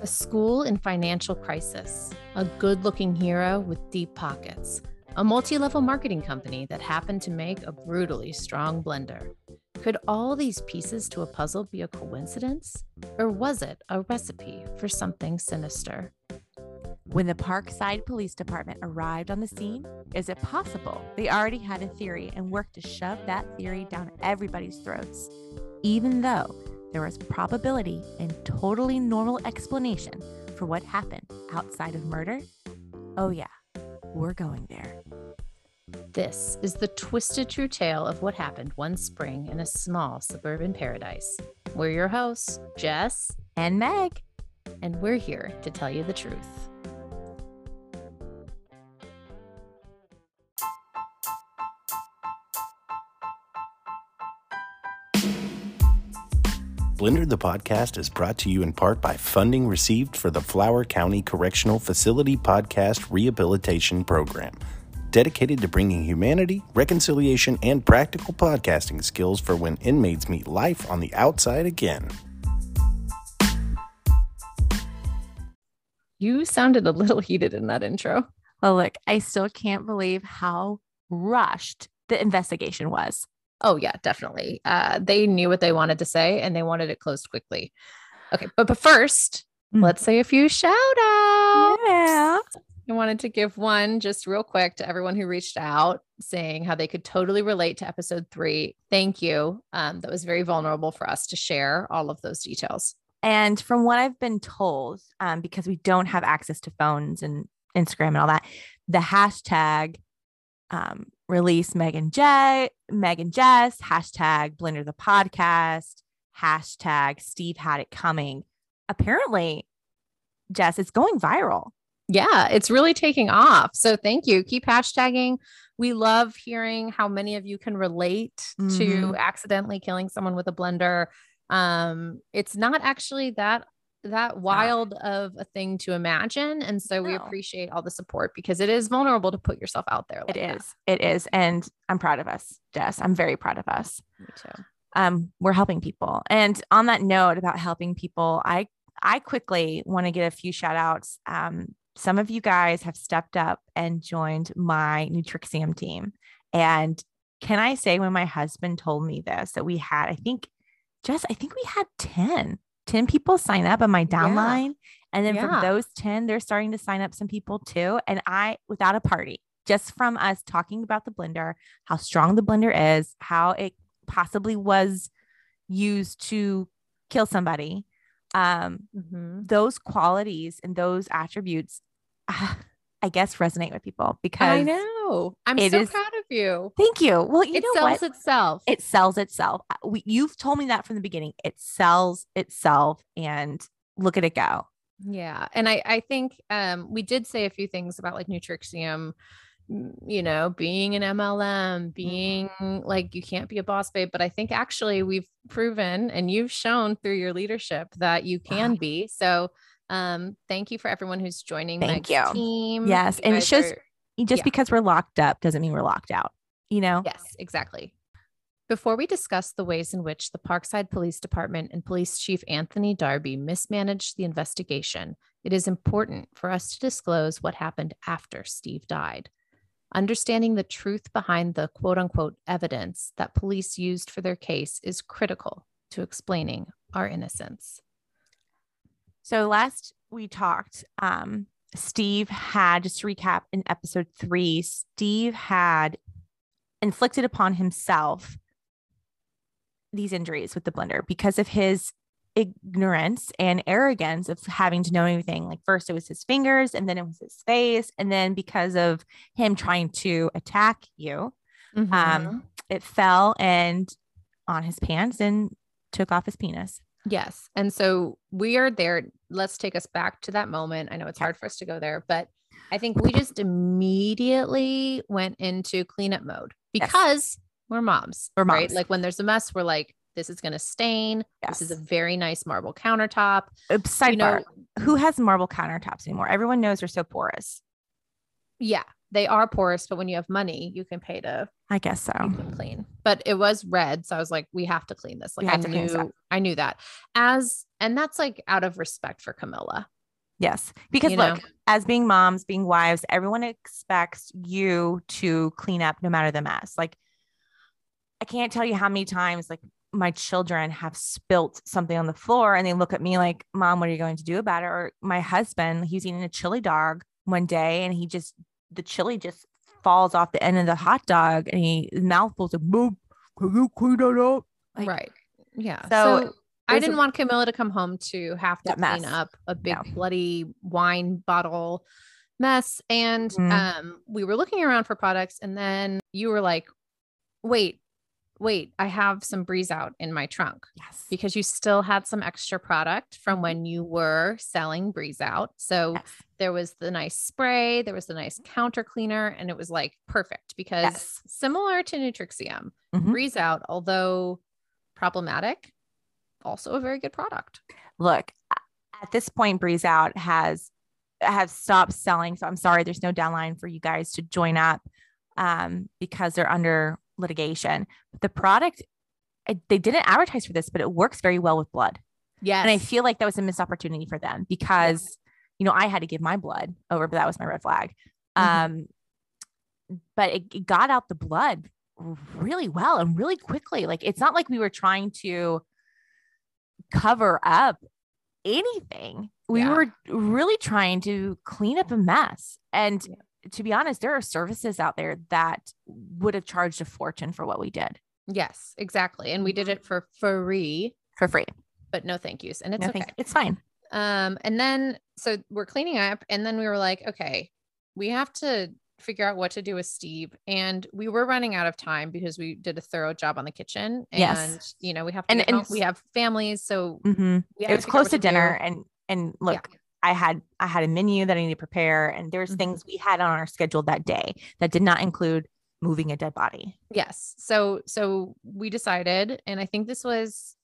A school in financial crisis, a good looking hero with deep pockets, a multi level marketing company that happened to make a brutally strong blender. Could all these pieces to a puzzle be a coincidence? Or was it a recipe for something sinister? When the Parkside Police Department arrived on the scene, is it possible they already had a theory and worked to shove that theory down everybody's throats? Even though there was probability and totally normal explanation for what happened outside of murder? Oh, yeah, we're going there. This is the twisted true tale of what happened one spring in a small suburban paradise. We're your hosts, Jess, And Meg, and we're here to tell you the truth. Blender the podcast is brought to you in part by funding received for the Flower County Correctional Facility Podcast Rehabilitation Program, dedicated to bringing humanity, reconciliation, and practical podcasting skills for when inmates meet life on the outside again. You sounded a little heated in that intro. well, look, I still can't believe how rushed the investigation was. Oh, yeah, definitely. Uh, they knew what they wanted to say and they wanted it closed quickly. Okay, but, but first, Mm. let's say a few shout outs. Yeah. I wanted to give one just real quick to everyone who reached out saying how they could totally relate to episode three. Thank you. Um, that was very vulnerable for us to share all of those details. And from what I've been told, um, because we don't have access to phones and Instagram and all that, the hashtag um, release Megan J, Megan Jess, hashtag Blender the podcast, hashtag Steve had it coming. Apparently, Jess, it's going viral. Yeah, it's really taking off. So thank you. Keep hashtagging. We love hearing how many of you can relate to Mhm. accidentally killing someone with a blender. Um, it's not actually that that wild of a thing to imagine. And so we appreciate all the support because it is vulnerable to put yourself out there. It like that. is. It is. And I'm proud of us, Jess. I'm very proud of us. Me too. um, we're helping people. And on that note about helping people, I I quickly want to get a few shout outs. Um, some of you guys have stepped up and joined my Nutrixium team. And can I say when my husband told me this that we had, I think Jess, I think we had 10, 10 people sign up on my downline. And then Yeah. from those 10, they're starting to sign up some people too. And I, without a party, just from us talking about the blender, how strong the blender is, how it possibly was used to kill somebody. Um, Mhm. those qualities and those attributes, ah, I guess, resonate with people because I know. I'm so is- proud of you. Thank you. Well, you it know sells what? itself. it sells itself. Uh, We, you've told me that from the beginning. It sells itself, and look at it go. Yeah. And I, I think um, we did say a few things about like Nutrixium, you know, being an MLM, being like you can't be a boss babe. But I think actually we've proven and you've shown through your leadership that you can Wow. be. So um, thank you for everyone who's joining Thank Meg's you. team. Yes, You and it guys shows- are- Just Yeah. because we're locked up doesn't mean we're locked out. You know. Yes, exactly. Before we discuss the ways in which the Parkside Police Department and Police Chief Anthony Darby mismanaged the investigation, it is important for us to disclose what happened after Steve died. Understanding the truth behind the quote unquote evidence that police used for their case is critical to explaining our innocence. So last we talked, um, Steve had just to recap in episode three, Steve had inflicted upon himself these injuries with the blender because of his ignorance and arrogance of having to know everything. Like first it was his fingers and then it was his face. And then because of him trying to attack you, Mm-hmm. um, it fell and on his pants and took off his penis. Yes. And so we are there. Let's take us back to that moment. I know it's hard for us to go there, but I think we just immediately went into cleanup mode Yes. because We're moms. We're Right? Like when there's a mess, we're like, this is gonna stain. This is a very nice marble countertop. Uh, Sidebar: You know, Who has marble countertops anymore? Everyone knows they're so porous. yeah, they are porous, but when you have money, you can pay to I guess so. clean. But it was red, so I was like, we have to clean this. Like I have to clean this up. knew, I knew that. As and that's like out of respect for Camilla. Yes, because You look, know? as being moms, being wives, everyone expects you to clean up no matter the mess. Like, I can't tell you how many times like my children have spilt something on the floor and they look at me like, Mom, what are you going to do about it? Or my husband, he was eating a chili dog one day and he just, the chili just falls off the end of the hot dog and he, mouthfuls of Mom, can you clean that up? Like, right. Yeah. so So, I didn't a- want Camilla to come home to have to clean mess. up a big No. bloody wine bottle mess. And Mhm. um, we were looking around for products, and then you were like, "Wait, wait, I have some breeze out in my trunk." Yes. Because you still had some extra product Mm-hmm. from when you were selling breeze out. So Yes. there was the nice spray, there was the nice counter cleaner, and it was like perfect because Yes. similar to Nutrixium, Mhm. breeze out, although problematic, also a very good product. look at this point breeze out has have stopped selling so i'm sorry there's no deadline for you guys to join up um, because they're under litigation. But the product I- they didn't advertise for this but it works very well with blood. Yeah, and i feel like that was a missed opportunity for them because you know i had to give my blood over but that was my red flag. Mhm. um but it, it got out the blood really well and really quickly. Like it's not like we were trying to cover up anything. We Yeah. were really trying to clean up a mess. And Yeah. To be honest there are services out there that would have charged a fortune for what we did yes, exactly. And we did it for free, for free but no thank yous. And it's No, okay. thank- it's fine Um, and then so we're cleaning up, and then we were like, okay, we have to figure out what to do with Steve. And we were running out of time because we did a thorough job on the kitchen. And Yes. you know, we have to And- and we have families. So Mhm. we it was close to dinner do. and and look i had i had a menu that i needed to prepare and there's Mhm. things we had on our schedule that day that did not include moving a dead body Yes. So so we decided, and I think this was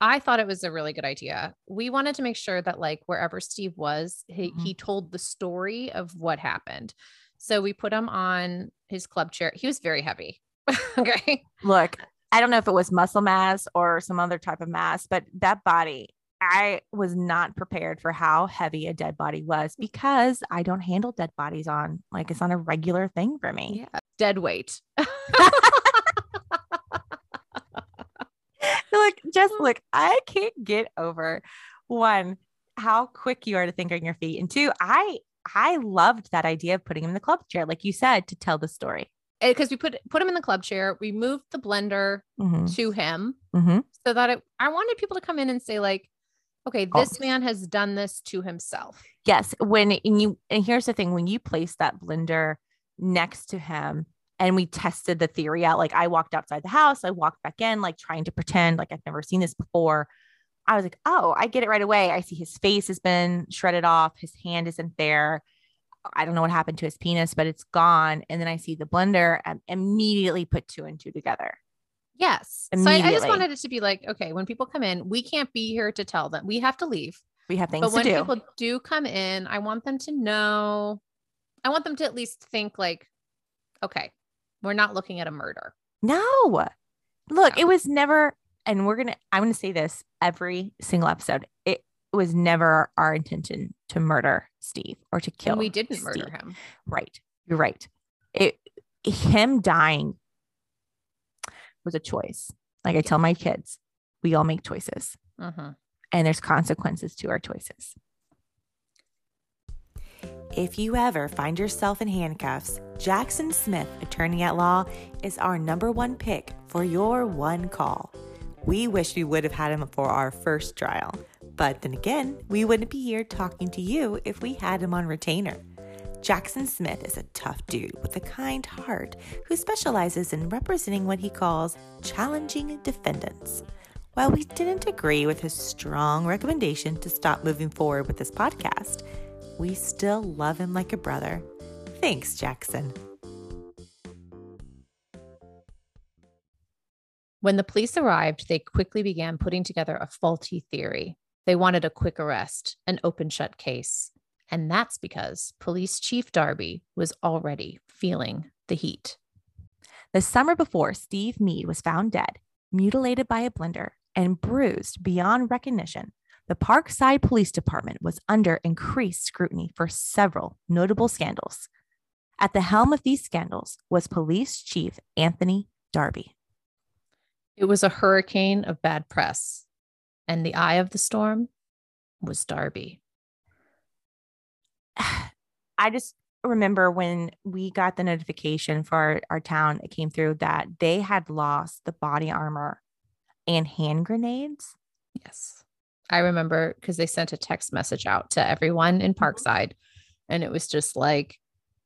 I thought it was a really good idea. We wanted to make sure that like wherever Steve was, he, Mhm. he told the story of what happened. So we put him on his club chair. He was very heavy. okay. look i don't know if it was muscle mass or some other type of mass but that body i was not prepared for how heavy a dead body was because i don't handle dead bodies on like it's not a regular thing for me Yeah. Dead weight. look just look i can't get over one how quick you are to think on your feet and two i i loved that idea of putting him in the club chair like you said to tell the story Because we put put him in the club chair. We moved the blender Mhm, to him mhm. so that it, I wanted people to come in and say, like, okay, Oh. this man has done this to himself. Yes, when and you and here's the thing: when you place that blender next to him, and we tested the theory out. Like I walked outside the house, I walked back in, like trying to pretend like I've never seen this before. I was like, oh, I get it right away. I see his face has been shredded off, his hand isn't there. I don't know what happened to his penis, but it's gone. And then I see the blender and immediately put two and two together. Yes. So I, I just wanted it to be like, okay, when people come in, we can't be here to tell them. We have to leave. We have things to do. but when do. people do come in, I want them to know. I want them to at least think like, okay, we're not looking at a murder. No. Look, No. it was never, and we're going to, I'm going to say this every single episode. It was never our intention to murder Steve or to kill. and we didn't murder him. Right. You're right. It, him dying was a choice. Like I tell my kids, we all make choices Mhm. and there's consequences to our choices. If you ever find yourself in handcuffs, Jackson Smith, attorney at law, is our number one pick for your one call. We wish we would have had him for our first trial, but then again, we wouldn't be here talking to you if we had him on retainer. Jackson Smith is a tough dude with a kind heart who specializes in representing what he calls challenging defendants. While we didn't agree with his strong recommendation to stop moving forward with this podcast, we still love him like a brother. Thanks, Jackson. When the police arrived, they quickly began putting together a faulty theory. They wanted a quick arrest, an open shut case. And that's because Police Chief Darby was already feeling the heat. The summer before Steve Mead was found dead, mutilated by a blender, and bruised beyond recognition, the Parkside Police Department was under increased scrutiny for several notable scandals. At the helm of these scandals was Police Chief Anthony Darby. It was a hurricane of bad press, and the eye of the storm was Darby. I just remember when we got the notification for our, our town, it came through that they had lost the body armor and hand grenades. Yes. I remember because they sent a text message out to everyone in mm-hmm. Parkside, and it was just like,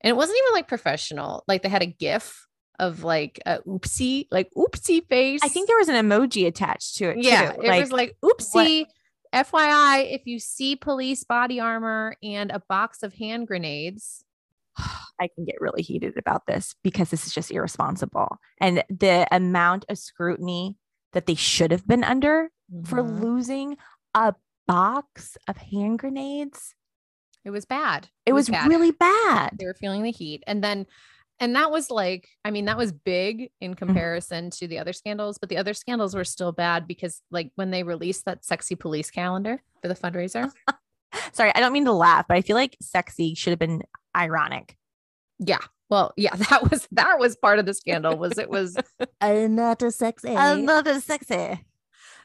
and it wasn't even like professional. Like they had a GIF of like a oopsie, like oopsie face. I think there was an emoji attached to it. yeah, too. it was like oopsie. FYI, if you see police body armor and a box of hand grenades, I can get really heated about this because this is just irresponsible. And the amount of scrutiny that they should have been under for Mhm. losing a box of hand grenades, it was bad. it was bad. really bad. they were feeling the heat and then and that was like i mean that was big Mm-hmm. in comparison to the other scandals but the other scandals were still bad because like when they released that sexy police calendar for the fundraiser Sorry, I don't mean to laugh, but I feel like sexy should have been ironic. yeah well yeah that was that was part of the scandal was it was I'm not a sexy. I'm not a sexy.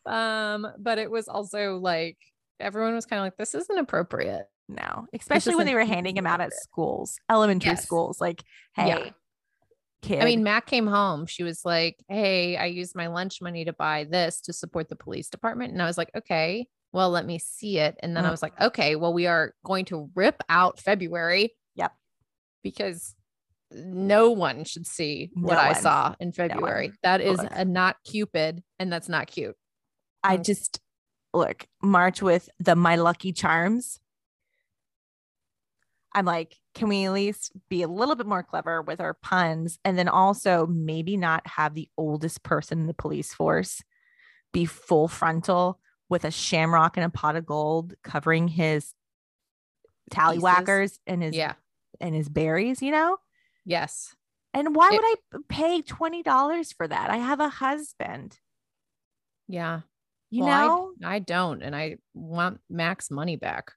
um but it was also like everyone was kind of like this isn't appropriate No, especially when they were handing them out at schools, elementary Yes. schools. Like, hey, Yeah. kid. i mean mac came home she was like hey i used my lunch money to buy this to support the police department and i was like okay well let me see it and then i Mm. was like okay well we are going to rip out february Yep. because no one should see what No i saw in february that is Look. a not cupid and that's not cute I Mm. just look march with the my lucky charms. I'm like, can we at least be a little bit more clever with our puns? And then also maybe not have the oldest person in the police force be full frontal with a shamrock and a pot of gold covering his tallywhackers and his yeah. and his berries, you know? yes. And why It- would I pay $20 for that? I have a husband, yeah. You Well, I- know? I, don't and i want max money back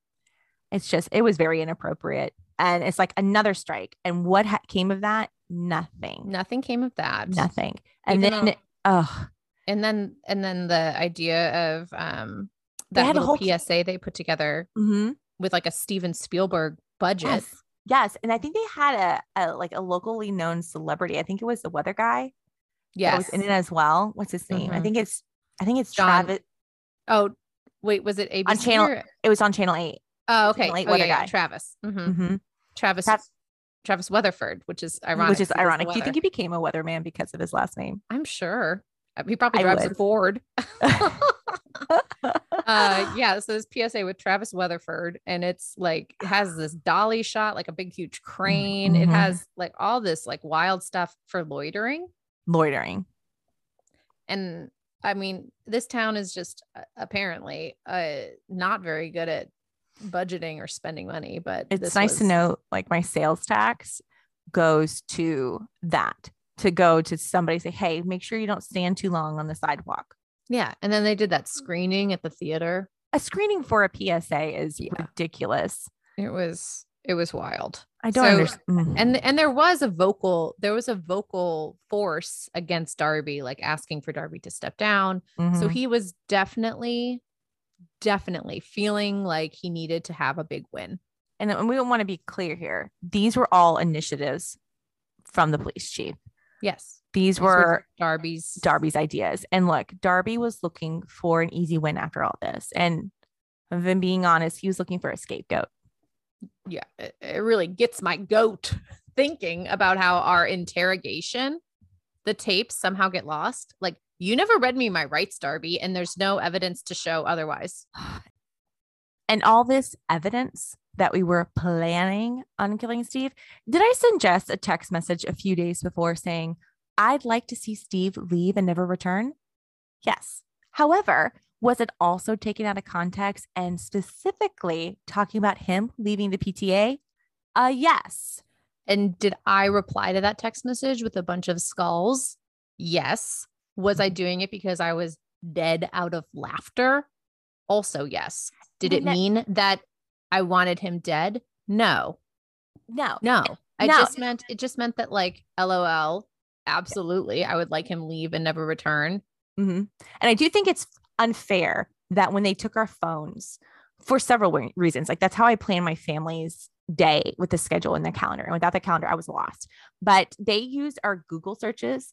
it's just it was very inappropriate. And it's like another strike. And what ha- came of that? Nothing. Nothing came of that. Nothing. And Even then oh and then and then the idea of um They that had a little whole- PSA they put together mhm. with like a Steven Spielberg budget. yes. Yes. And i think they had a, a like a locally known celebrity. I think it was the weather guy Yes. was in it as well. What's his name? I Mhm. think it's i think it's John- travis Oh, wait, was it ABC? channel- or- it was on channel 8 Oh, okay. Channel eight Oh, weather yeah, yeah, guy. Travis. Mhm. Mhm. Travis. Trav- Travis Weatherford, which is ironic. which is 'cause he does the ironic do you think he became a weatherman because of his last name I'm sure. Uh, He probably I drives a would. Ford. uh yeah so this psa with travis weatherford and it's like it has this dolly shot like a big huge crane it Mhm. has like all this like wild stuff for loitering loitering and i mean this town is just uh, apparently uh not very good at budgeting or spending money but it's nice to know like my sales tax goes to that to go to somebody say hey make sure you don't stand too long on the sidewalk. Yeah and then they did that mm. screening at the theater. A screening for a psa is Yeah. ridiculous. It was it was wild. I don't So- understand mm-hmm. and and there was a vocal there was a vocal force against darby like asking for darby to step down. So mm-hmm. he was definitely definitely feeling like he needed to have a big win and, and we don't want to be clear here these were all initiatives from the police chief yes these These were darby's Darby's ideas. And look, Darby was looking for an easy win after all this. And if I'm being honest, he was looking for a scapegoat. yeah it, it really gets my goat thinking about how our interrogation the tapes somehow get lost like you never read me my rights darby and there's no evidence to show otherwise And all this evidence that we were planning on killing Steve. Did I send Jess a text message a few days before saying, I'd like to see Steve leave and never return? Yes. However, was it also taken out of context and specifically talking about him leaving the PTA? Uh, yes. And did I reply to that text message with a bunch of skulls? Yes. Was I doing it because I was dead out of laughter? Also, yes. Did it mean that I wanted him dead? No. No. No. I No. just meant it just meant that like LOL, absolutely. I would like him leave and never return. hmm And I do think it's unfair that when they took our phones for several reasons, like that's how I plan my family's day with the schedule in the calendar. And without the calendar, I was lost. But they used our Google searches.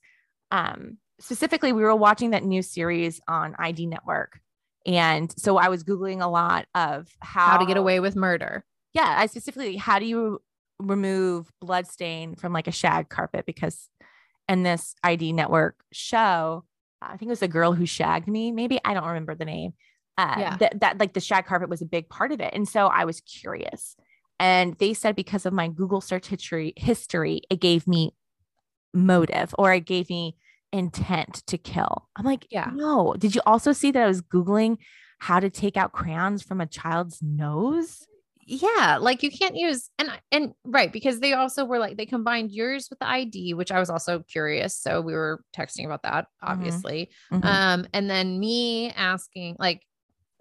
Um, specifically, we were watching that new series on ID Network. And so I was Googling a lot of how, How to get away with murder. yeah, I specifically how do you remove blood stain from like a shag carpet because in this ID network show, I think it was the girl who shagged me. Maybe I don't remember the name. Uh, Yeah. that that like the shag carpet was a big part of it, and so I was curious. And they said because of my Google search history, history, it gave me motive or it gave me intent to kill. I'm like, Yeah. no. Did you also see that I was googling how to take out crayons from a child's nose? Yeah, like you can't use and and right because they also were like they combined yours with the ID, which I was also curious. So we were texting about that, obviously. Mhm. Um, and then me asking, like,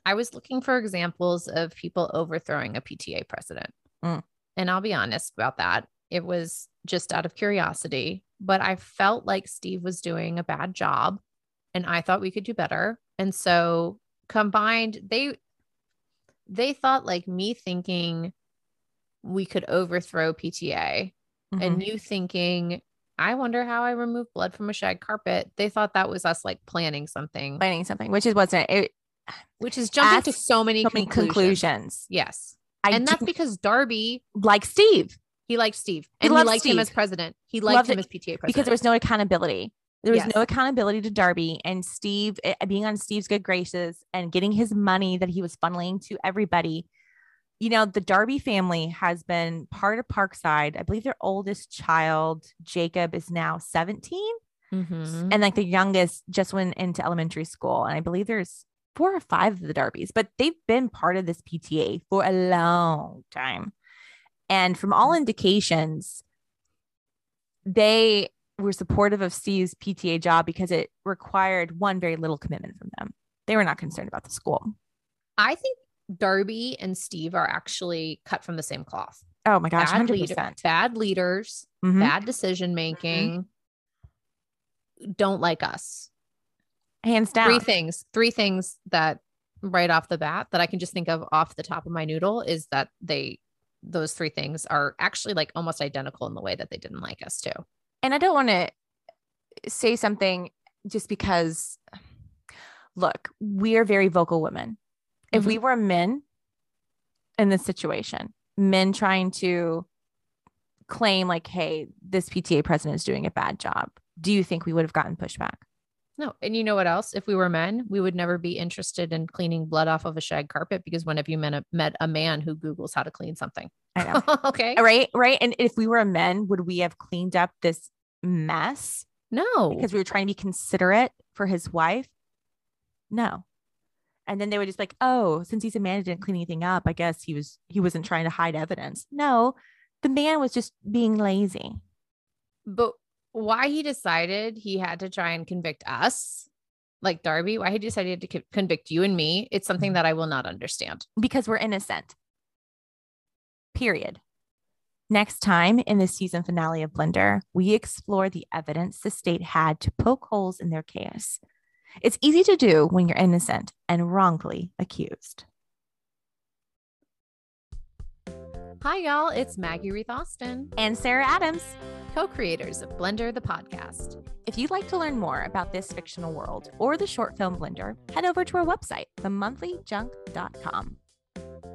I was looking for examples of people overthrowing a PTA president. Mm. And I'll be honest about that. It was just out of curiosity, but I felt like Steve was doing a bad job and I thought we could do better. And so combined, they they thought like me thinking we could overthrow PTA Mhm. and you thinking I wonder how I remove blood from a shag carpet. They thought that was us like planning something, planning something, which is wasn't it. which is jumping to so many, So many conclusions. conclusions. Yes. I and that's because Darby, like Steve he liked Steve He and he, loved liked him as president. He liked Loved him it as PTA president because there was no accountability. There was Yes. no accountability to Darby and Steve eh, being on Steve's good graces and getting his money that he was funneling to everybody. You know, the Darby family has been part of Parkside. I believe their oldest child, Jacob, is now 17. Mhm. and like the youngest just went into elementary school and i believe there's four or five of the darbies but they've been part of this pta for a long time and from all indications they were supportive of steve's pta job because it required one very little commitment from them they were not concerned about the school I think Darby and Steve are actually cut from the same cloth. oh my gosh bad, 100% leader- bad leaders, Mhm. bad decision making, don't like us. hands down Three things, three things that right off the bat that I can just think of off the top of my noodle is that they, those three things are actually like almost identical in the way that they didn't like us too. and I don't want to say something just because look, we are very vocal women. If we mm-hmm. were men in this situation, men trying to claim like, hey, this PTA president is doing a bad job, do you think we would have gotten pushback? No. And you know what else? If we were men, we would never be interested in cleaning blood off of a shag carpet because when have you met a, met a man who Googles how to clean something? I know. okay. right, right. And if we were men, would we have cleaned up this mess No. because we were trying to be considerate for his wife? No. And then they would just be like, oh, since he's a man, he didn't clean anything up. I guess he was he wasn't trying to hide evidence. No, the man was just being lazy but why he decided he had to try and convict us, like Darby, why he decided to convict you and me, it's something mm-hmm. that I will not understand. because we're innocent. Period. Next time in the season finale of Blender, we explore the evidence the state had to poke holes in their case. It's easy to do when you're innocent and wrongly accused. Hi, y'all. It's Maggie Reith Austin, And Sarah Adams. co creators of Blender the podcast. If you'd like to learn more about this fictional world or the short film Blender, head over to our website, themonthlyjunk.com.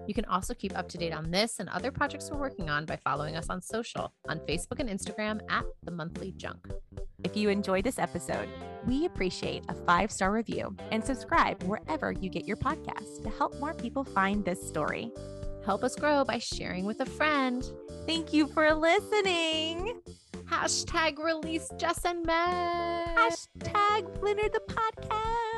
You can also keep up to date on this and other projects we're working on by following us on social on Facebook and Instagram at The Monthly Junk. If you enjoyed this episode, we appreciate a five star review and subscribe wherever you get your podcasts to help more people find this story. Help us grow by sharing with a friend. Thank you for listening. Hashtag release Jess and Meg. Hashtag Blender the podcast.